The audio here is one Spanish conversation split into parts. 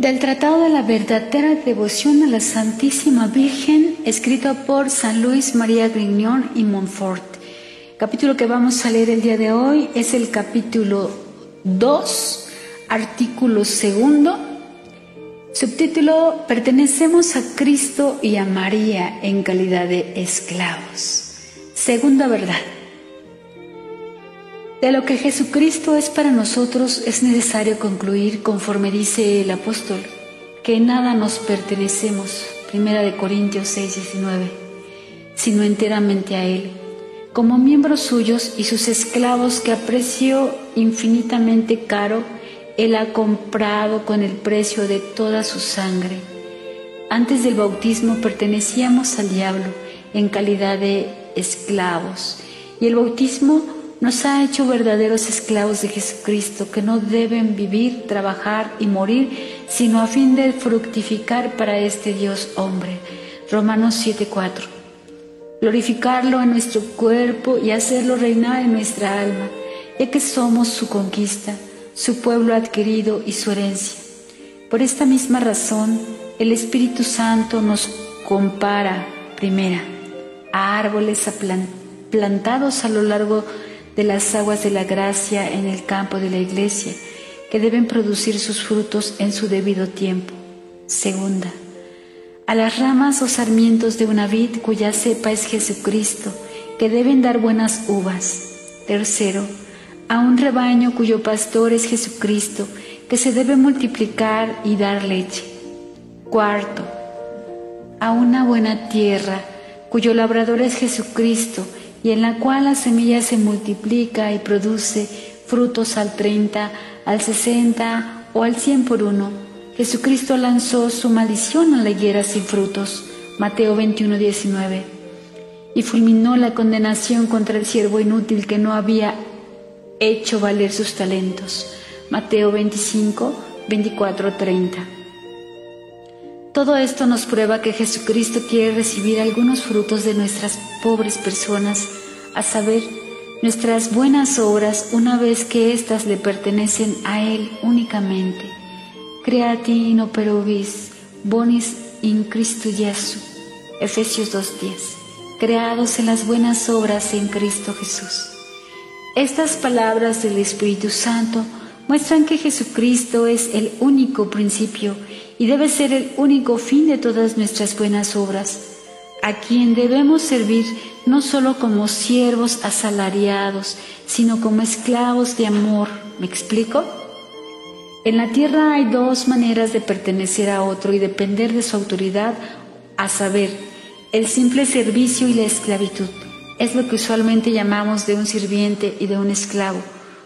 Del Tratado de la Verdadera Devoción a la Santísima Virgen, escrito por San Luis María Grignon y Montfort. Capítulo que vamos a leer el día de hoy es el capítulo 2, artículo segundo. Subtítulo, pertenecemos a Cristo y a María en calidad de esclavos. Segunda verdad. De lo que Jesucristo es para nosotros es necesario concluir, conforme dice el apóstol, que nada nos pertenecemos, primera de Corintios 6, 19, sino enteramente a Él, como miembros suyos y sus esclavos que a precio infinitamente caro Él ha comprado con el precio de toda su sangre. Antes del bautismo pertenecíamos al diablo en calidad de esclavos, y el bautismo nos ha hecho verdaderos esclavos de Jesucristo que no deben vivir, trabajar y morir, sino a fin de fructificar para este Dios hombre. Romanos 7:4. Glorificarlo en nuestro cuerpo y hacerlo reinar en nuestra alma, ya que somos su conquista, su pueblo adquirido y su herencia. Por esta misma razón, el Espíritu Santo nos compara, primera, a árboles plantados a lo largo de de las aguas de la gracia en el campo de la iglesia, que deben producir sus frutos en su debido tiempo. Segunda, a las ramas o sarmientos de una vid cuya cepa es Jesucristo, que deben dar buenas uvas. Tercero, a un rebaño cuyo pastor es Jesucristo, que se debe multiplicar y dar leche. Cuarto, a una buena tierra cuyo labrador es Jesucristo, y en la cual la semilla se multiplica y produce frutos al 30, al 60 o al 100 por uno. Jesucristo lanzó su maldición a la higuera sin frutos, Mateo 21, 19, y fulminó la condenación contra el siervo inútil que no había hecho valer sus talentos, Mateo 25, 24, 30. Todo esto nos prueba que Jesucristo quiere recibir algunos frutos de nuestras pobres personas, a saber, nuestras buenas obras una vez que éstas le pertenecen a Él únicamente. Creati in operobis bonis in Cristo Jesu. Efesios 2.10. Creados en las buenas obras en Cristo Jesús. Estas palabras del Espíritu Santo muestran que Jesucristo es el único principio y debe ser el único fin de todas nuestras buenas obras, a quien debemos servir no solo como siervos asalariados, sino como esclavos de amor. ¿Me explico? En la tierra hay dos maneras de pertenecer a otro y depender de su autoridad, a saber, el simple servicio y la esclavitud. Es lo que usualmente llamamos de un sirviente y de un esclavo.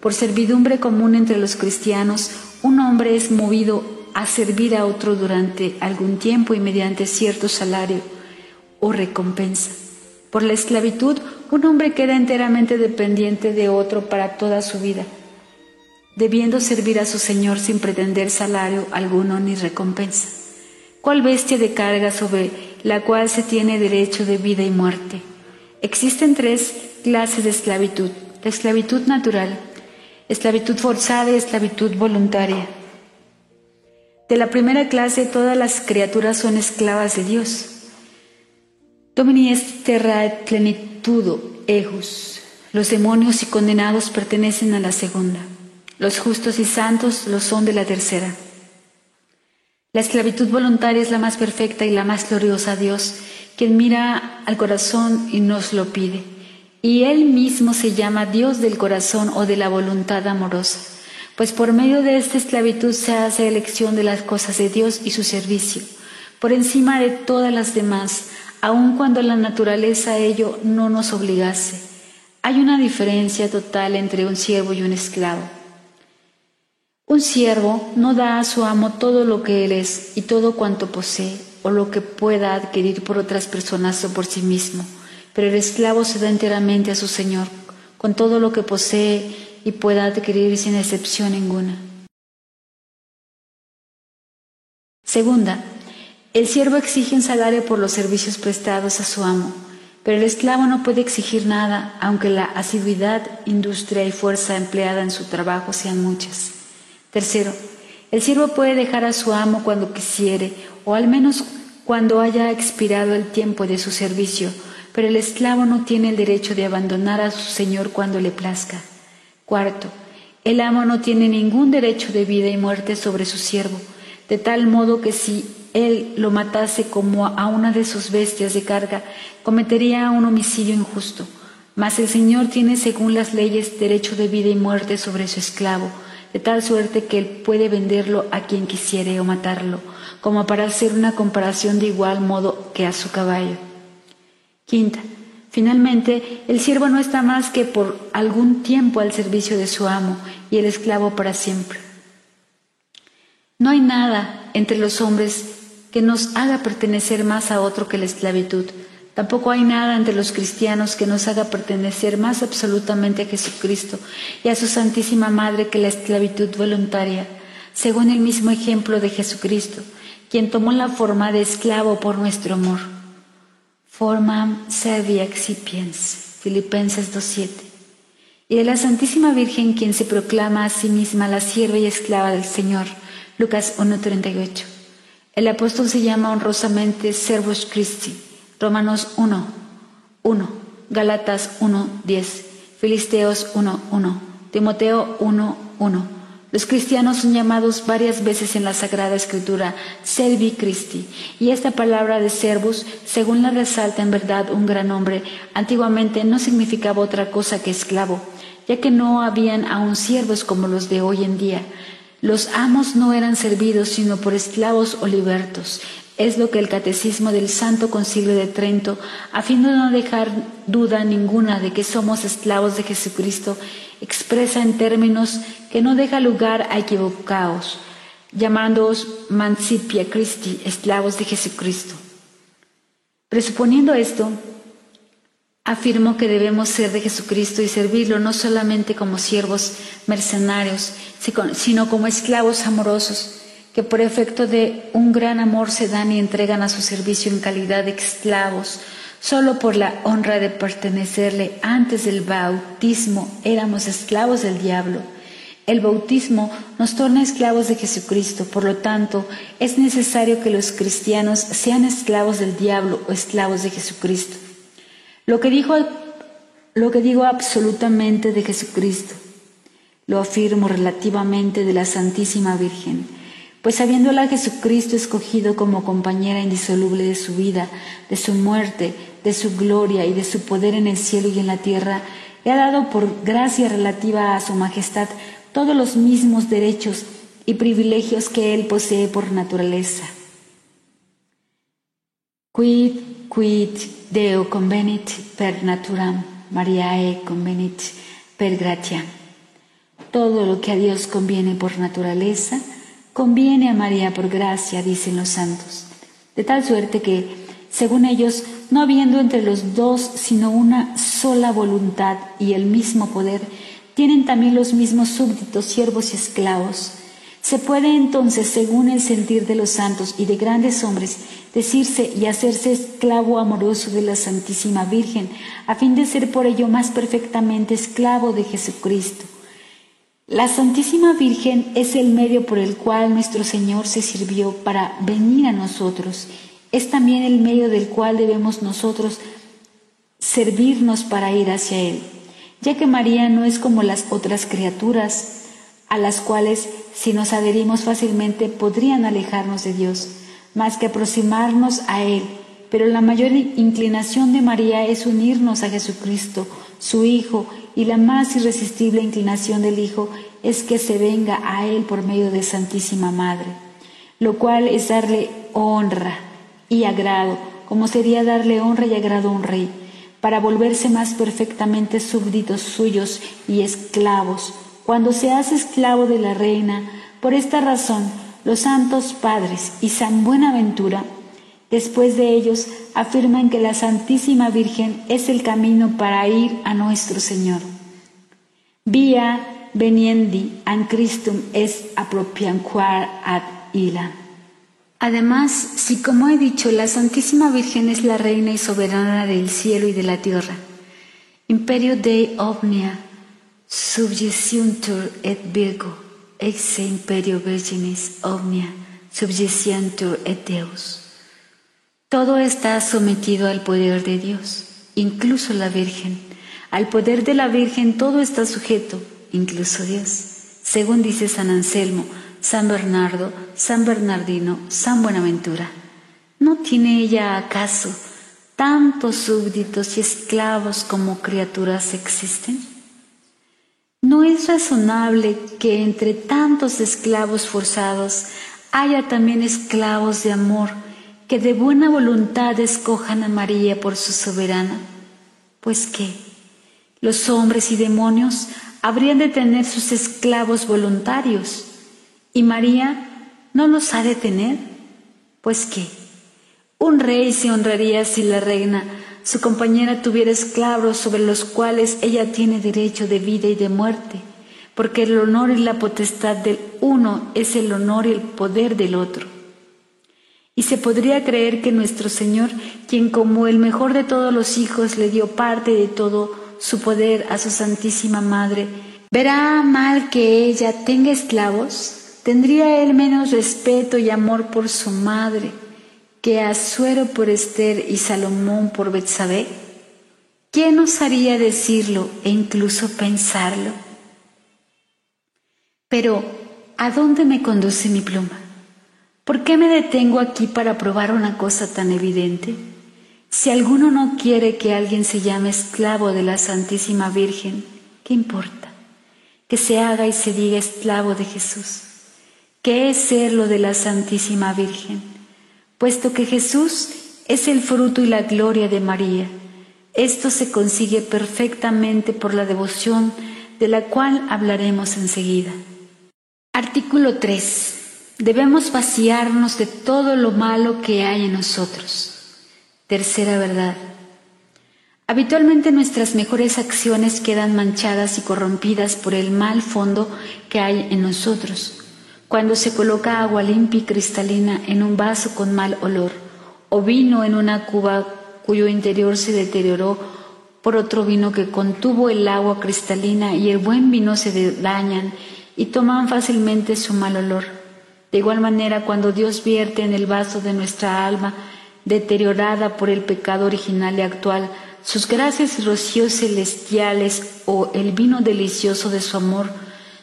Por servidumbre común entre los cristianos, un hombre es movido a servir a otro durante algún tiempo y mediante cierto salario o recompensa. Por la esclavitud, un hombre queda enteramente dependiente de otro para toda su vida, debiendo servir a su Señor sin pretender salario alguno ni recompensa. ¿Cuál bestia de carga sobre la cual se tiene derecho de vida y muerte? Existen tres clases de esclavitud. La esclavitud natural, esclavitud forzada y esclavitud voluntaria. De la primera clase todas las criaturas son esclavas de Dios. Domini est terra plenitudo ejus. Los demonios y condenados pertenecen a la segunda. Los justos y santos lo son de la tercera. La esclavitud voluntaria es la más perfecta y la más gloriosa a Dios, quien mira al corazón y nos lo pide y Él mismo se llama Dios del corazón o de la voluntad amorosa, pues por medio de esta esclavitud se hace elección de las cosas de Dios y su servicio, por encima de todas las demás, aun cuando la naturaleza a ello no nos obligase. Hay una diferencia total entre un siervo y un esclavo. Un siervo no da a su amo todo lo que él es y todo cuanto posee o lo que pueda adquirir por otras personas o por sí mismo pero el esclavo se da enteramente a su Señor, con todo lo que posee y pueda adquirir sin excepción ninguna. Segunda, el siervo exige un salario por los servicios prestados a su amo, pero el esclavo no puede exigir nada, aunque la asiduidad, industria y fuerza empleada en su trabajo sean muchas. Tercero, El siervo puede dejar a su amo cuando quisiere, o al menos cuando haya expirado el tiempo de su servicio, pero el esclavo no tiene el derecho de abandonar a su señor cuando le plazca. Cuarto, el amo no tiene ningún derecho de vida y muerte sobre su siervo, de tal modo que si él lo matase como a una de sus bestias de carga, cometería un homicidio injusto. Mas el Señor tiene, según las leyes, derecho de vida y muerte sobre su esclavo, de tal suerte que él puede venderlo a quien quisiere o matarlo, como para hacer una comparación de igual modo que a su caballo. Quinta, Finalmente, el siervo no está más que por algún tiempo al servicio de su amo y el esclavo para siempre. No hay nada entre los hombres que nos haga pertenecer más a otro que la esclavitud. Tampoco hay nada entre los cristianos que nos haga pertenecer más absolutamente a Jesucristo y a su Santísima Madre que la esclavitud voluntaria, según el mismo ejemplo de Jesucristo, quien tomó la forma de esclavo por nuestro amor formam servi excipiens, Filipenses 2.7, y de la Santísima Virgen quien se proclama a sí misma la sierva y esclava del Señor, Lucas 1.38. El apóstol se llama honrosamente Servus Christi, Romanos 1, 1, Galatas 1.10, Filisteos 1.1, Timoteo 1.1. Los cristianos son llamados varias veces en la Sagrada Escritura servi Christi, y esta palabra de servus, según la resalta en verdad un gran hombre, antiguamente no significaba otra cosa que esclavo, ya que no habían aún siervos como los de hoy en día. Los amos no eran servidos sino por esclavos o libertos. Es lo que el Catecismo del Santo Concilio de Trento, a fin de no dejar duda ninguna de que somos esclavos de Jesucristo, expresa en términos que no deja lugar a equivocados, llamándoos mancipia Christi, esclavos de Jesucristo. Presuponiendo esto, afirmo que debemos ser de Jesucristo y servirlo no solamente como siervos mercenarios, sino como esclavos amorosos, que por efecto de un gran amor se dan y entregan a su servicio en calidad de esclavos, Solo por la honra de pertenecerle antes del bautismo éramos esclavos del diablo. El bautismo nos torna esclavos de Jesucristo, por lo tanto es necesario que los cristianos sean esclavos del diablo o esclavos de Jesucristo. Lo que, lo que digo absolutamente de Jesucristo, lo afirmo relativamente de la Santísima Virgen pues habiéndola Jesucristo escogido como compañera indisoluble de su vida, de su muerte, de su gloria y de su poder en el cielo y en la tierra, le ha dado por gracia relativa a su majestad todos los mismos derechos y privilegios que él posee por naturaleza. Quid quid Deo convenit per naturam, Mariae convenit per gratia. Todo lo que a Dios conviene por naturaleza, conviene a María por gracia, dicen los santos, de tal suerte que, según ellos, no habiendo entre los dos sino una sola voluntad y el mismo poder, tienen también los mismos súbditos, siervos y esclavos. Se puede entonces, según el sentir de los santos y de grandes hombres, decirse y hacerse esclavo amoroso de la Santísima Virgen, a fin de ser por ello más perfectamente esclavo de Jesucristo la Santísima Virgen es el medio por el cual nuestro Señor se sirvió para venir a nosotros. Es también el medio del cual debemos nosotros servirnos para ir hacia Él, ya que María no es como las otras criaturas a las cuales si nos adherimos fácilmente podrían alejarnos de Dios, más que aproximarnos a Él. Pero la mayor inclinación de María es unirnos a Jesucristo, su Hijo, y la más irresistible inclinación del Hijo es que se venga a Él por medio de Santísima Madre, lo cual es darle honra y agrado, como sería darle honra y agrado a un rey, para volverse más perfectamente súbditos suyos y esclavos. Cuando se hace esclavo de la reina, por esta razón, los santos padres y San Buenaventura Después de ellos afirman que la Santísima Virgen es el camino para ir a nuestro Señor. Via veniendi an Christum es apropianquar ad ila. Además, si como he dicho, la Santísima Virgen es la reina y soberana del cielo y de la tierra, imperio Dei omnia subjeciuntur et virgo, ex imperio virginis omnia subjecientur et Deus. Todo está sometido al poder de Dios, incluso la Virgen. Al poder de la Virgen todo está sujeto, incluso Dios. Según dice San Anselmo, San Bernardo, San Bernardino, San Buenaventura. ¿No tiene ella acaso tantos súbditos y esclavos como criaturas existen? ¿No es razonable que entre tantos esclavos forzados haya también esclavos de amor que de buena voluntad escojan a María por su soberana? Pues qué, los hombres y demonios habrían de tener sus esclavos voluntarios, y María no los ha de tener. Pues qué, un rey se honraría si la reina, su compañera, tuviera esclavos sobre los cuales ella tiene derecho de vida y de muerte porque el honor y la potestad del uno es el honor y el poder del otro. Y se podría creer que nuestro Señor, quien como el mejor de todos los hijos le dio parte de todo su poder a su Santísima Madre, verá mal que ella tenga esclavos, tendría él menos respeto y amor por su madre que Asuero por Esther y Salomón por Betsabé. ¿Quién osaría decirlo e incluso pensarlo? Pero, ¿a dónde me conduce mi pluma? ¿Por qué me detengo aquí para probar una cosa tan evidente? Si alguno no quiere que alguien se llame esclavo de la Santísima Virgen, ¿qué importa? Que se haga y se diga esclavo de Jesús. ¿Qué es ser lo de la Santísima Virgen? Puesto que Jesús es el fruto y la gloria de María. Esto se consigue perfectamente por la devoción de la cual hablaremos enseguida. Artículo 3. Debemos vaciarnos de todo lo malo que hay en nosotros. Tercera verdad. Habitualmente nuestras mejores acciones quedan manchadas y corrompidas por el mal fondo que hay en nosotros. Cuando se coloca agua limpia y cristalina en un vaso con mal olor, o vino en una cuba cuyo interior se deterioró por otro vino que contuvo el agua cristalina y el buen vino se dañan y toman fácilmente su mal olor. De igual manera, cuando Dios vierte en el vaso de nuestra alma, deteriorada por el pecado original y actual, sus gracias y rocíos celestiales o el vino delicioso de su amor,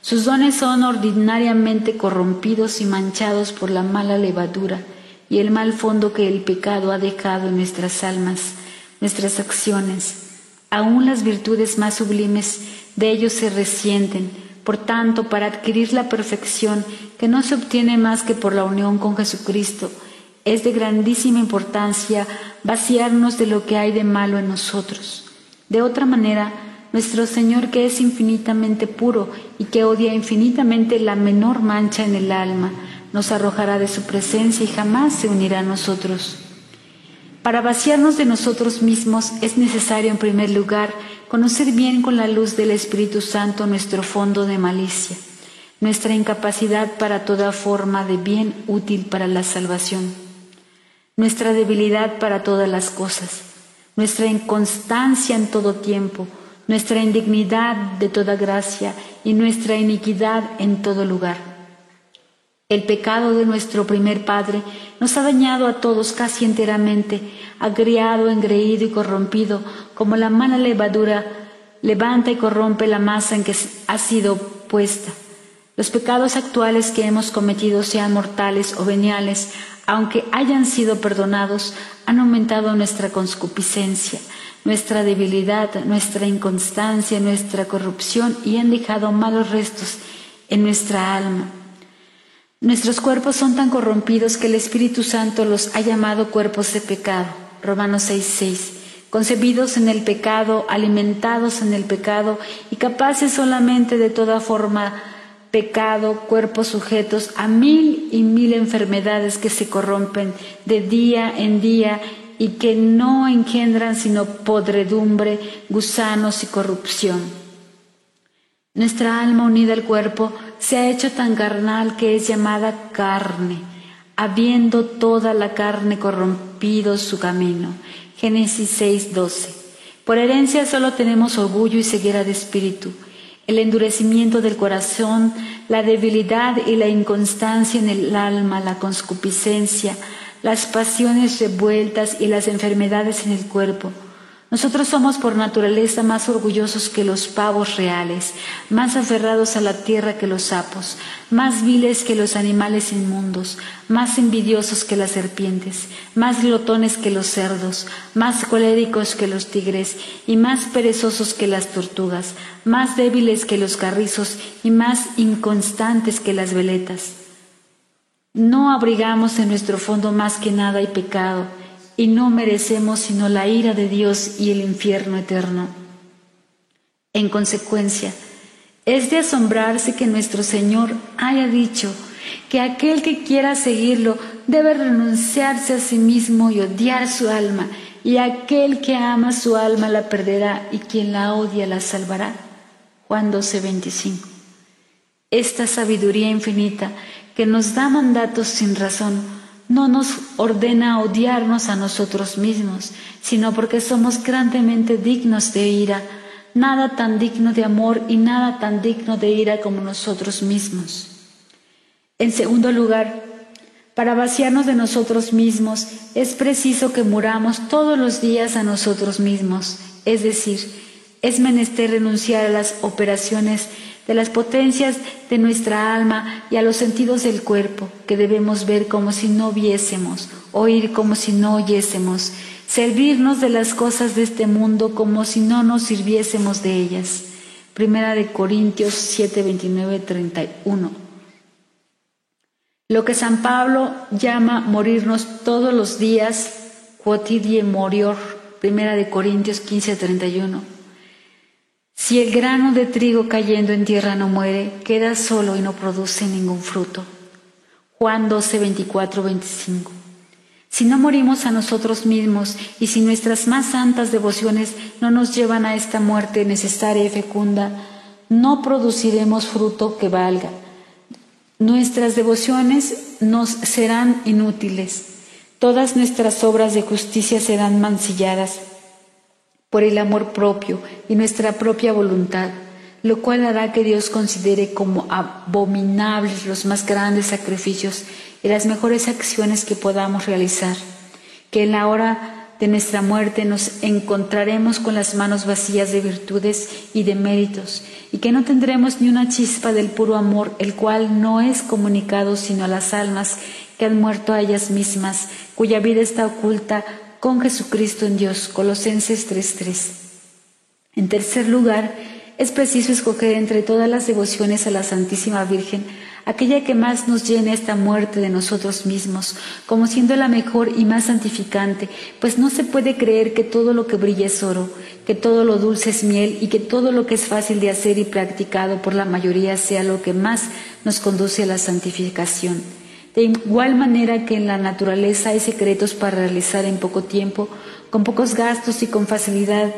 sus dones son ordinariamente corrompidos y manchados por la mala levadura y el mal fondo que el pecado ha dejado en nuestras almas, nuestras acciones. Aún las virtudes más sublimes de ellos se resienten, por tanto, para adquirir la perfección, que no se obtiene más que por la unión con Jesucristo, es de grandísima importancia vaciarnos de lo que hay de malo en nosotros. De otra manera, nuestro Señor, que es infinitamente puro y que odia infinitamente la menor mancha en el alma, nos arrojará de su presencia y jamás se unirá a nosotros. Para vaciarnos de nosotros mismos es necesario, en primer lugar, conocer bien con la luz del Espíritu Santo nuestro fondo de malicia, nuestra incapacidad para toda forma de bien útil para la salvación, nuestra debilidad para todas las cosas, nuestra inconstancia en todo tiempo, nuestra indignidad de toda gracia y nuestra iniquidad en todo lugar. El pecado de nuestro primer padre nos ha dañado a todos casi enteramente, agriado, engreído y corrompido, como la mala levadura levanta y corrompe la masa en que ha sido puesta. Los pecados actuales que hemos cometido, sean mortales o veniales, aunque hayan sido perdonados, han aumentado nuestra conscupiscencia, nuestra debilidad, nuestra inconstancia, nuestra corrupción y han dejado malos restos en nuestra alma. Nuestros cuerpos son tan corrompidos que el Espíritu Santo los ha llamado cuerpos de pecado. Romanos 6:6. Concebidos en el pecado, alimentados en el pecado y capaces solamente de toda forma pecado, cuerpos sujetos a mil y mil enfermedades que se corrompen de día en día y que no engendran sino podredumbre, gusanos y corrupción. Nuestra alma unida al cuerpo se ha hecho tan carnal que es llamada carne, habiendo toda la carne corrompido su camino. Génesis 6:12. Por herencia solo tenemos orgullo y ceguera de espíritu. el endurecimiento del corazón, la debilidad y la inconstancia en el alma, la conscupiscencia, las pasiones revueltas y las enfermedades en el cuerpo nosotros somos por naturaleza más orgullosos que los pavos reales, más aferrados a la tierra que los sapos, más viles que los animales inmundos, más envidiosos que las serpientes, más glotones que los cerdos, más coléricos que los tigres y más perezosos que las tortugas, más débiles que los carrizos y más inconstantes que las veletas. No abrigamos en nuestro fondo más que nada y pecado, y no merecemos sino la ira de Dios y el infierno eterno. En consecuencia, es de asombrarse que nuestro Señor haya dicho que aquel que quiera seguirlo debe renunciarse a sí mismo y odiar su alma, y aquel que ama su alma la perderá y quien la odia la salvará. Juan 12, 25. Esta sabiduría infinita que nos da mandatos sin razón, no nos ordena odiarnos a nosotros mismos, sino porque somos grandemente dignos de ira, nada tan digno de amor y nada tan digno de ira como nosotros mismos. En segundo lugar, para vaciarnos de nosotros mismos es preciso que muramos todos los días a nosotros mismos, es decir, es menester renunciar a las operaciones de las potencias de nuestra alma y a los sentidos del cuerpo, que debemos ver como si no viésemos, oír como si no oyésemos, servirnos de las cosas de este mundo como si no nos sirviésemos de ellas. Primera de Corintios 7, 29, 31. Lo que San Pablo llama morirnos todos los días, quotidie morior, Primera de Corintios 15, 31 si el grano de trigo cayendo en tierra no muere, queda solo y no produce ningún fruto. Juan 12, 24, 25. Si no morimos a nosotros mismos y si nuestras más santas devociones no nos llevan a esta muerte necesaria y fecunda, no produciremos fruto que valga. Nuestras devociones nos serán inútiles. Todas nuestras obras de justicia serán mancilladas por el amor propio y nuestra propia voluntad, lo cual hará que Dios considere como abominables los más grandes sacrificios y las mejores acciones que podamos realizar, que en la hora de nuestra muerte nos encontraremos con las manos vacías de virtudes y de méritos, y que no tendremos ni una chispa del puro amor, el cual no es comunicado sino a las almas que han muerto a ellas mismas, cuya vida está oculta con Jesucristo en Dios. Colosenses 3:3. En tercer lugar, es preciso escoger entre todas las devociones a la Santísima Virgen aquella que más nos llene esta muerte de nosotros mismos, como siendo la mejor y más santificante, pues no se puede creer que todo lo que brilla es oro, que todo lo dulce es miel y que todo lo que es fácil de hacer y practicado por la mayoría sea lo que más nos conduce a la santificación. De igual manera que en la naturaleza hay secretos para realizar en poco tiempo, con pocos gastos y con facilidad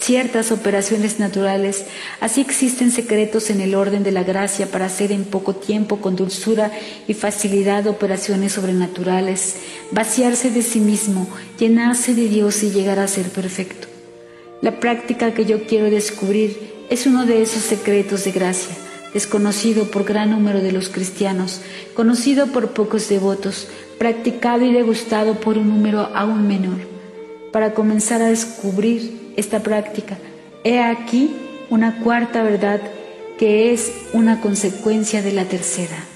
ciertas operaciones naturales, así existen secretos en el orden de la gracia para hacer en poco tiempo con dulzura y facilidad operaciones sobrenaturales, vaciarse de sí mismo, llenarse de Dios y llegar a ser perfecto. La práctica que yo quiero descubrir es uno de esos secretos de gracia desconocido por gran número de los cristianos, conocido por pocos devotos, practicado y degustado por un número aún menor. Para comenzar a descubrir esta práctica, he aquí una cuarta verdad que es una consecuencia de la tercera.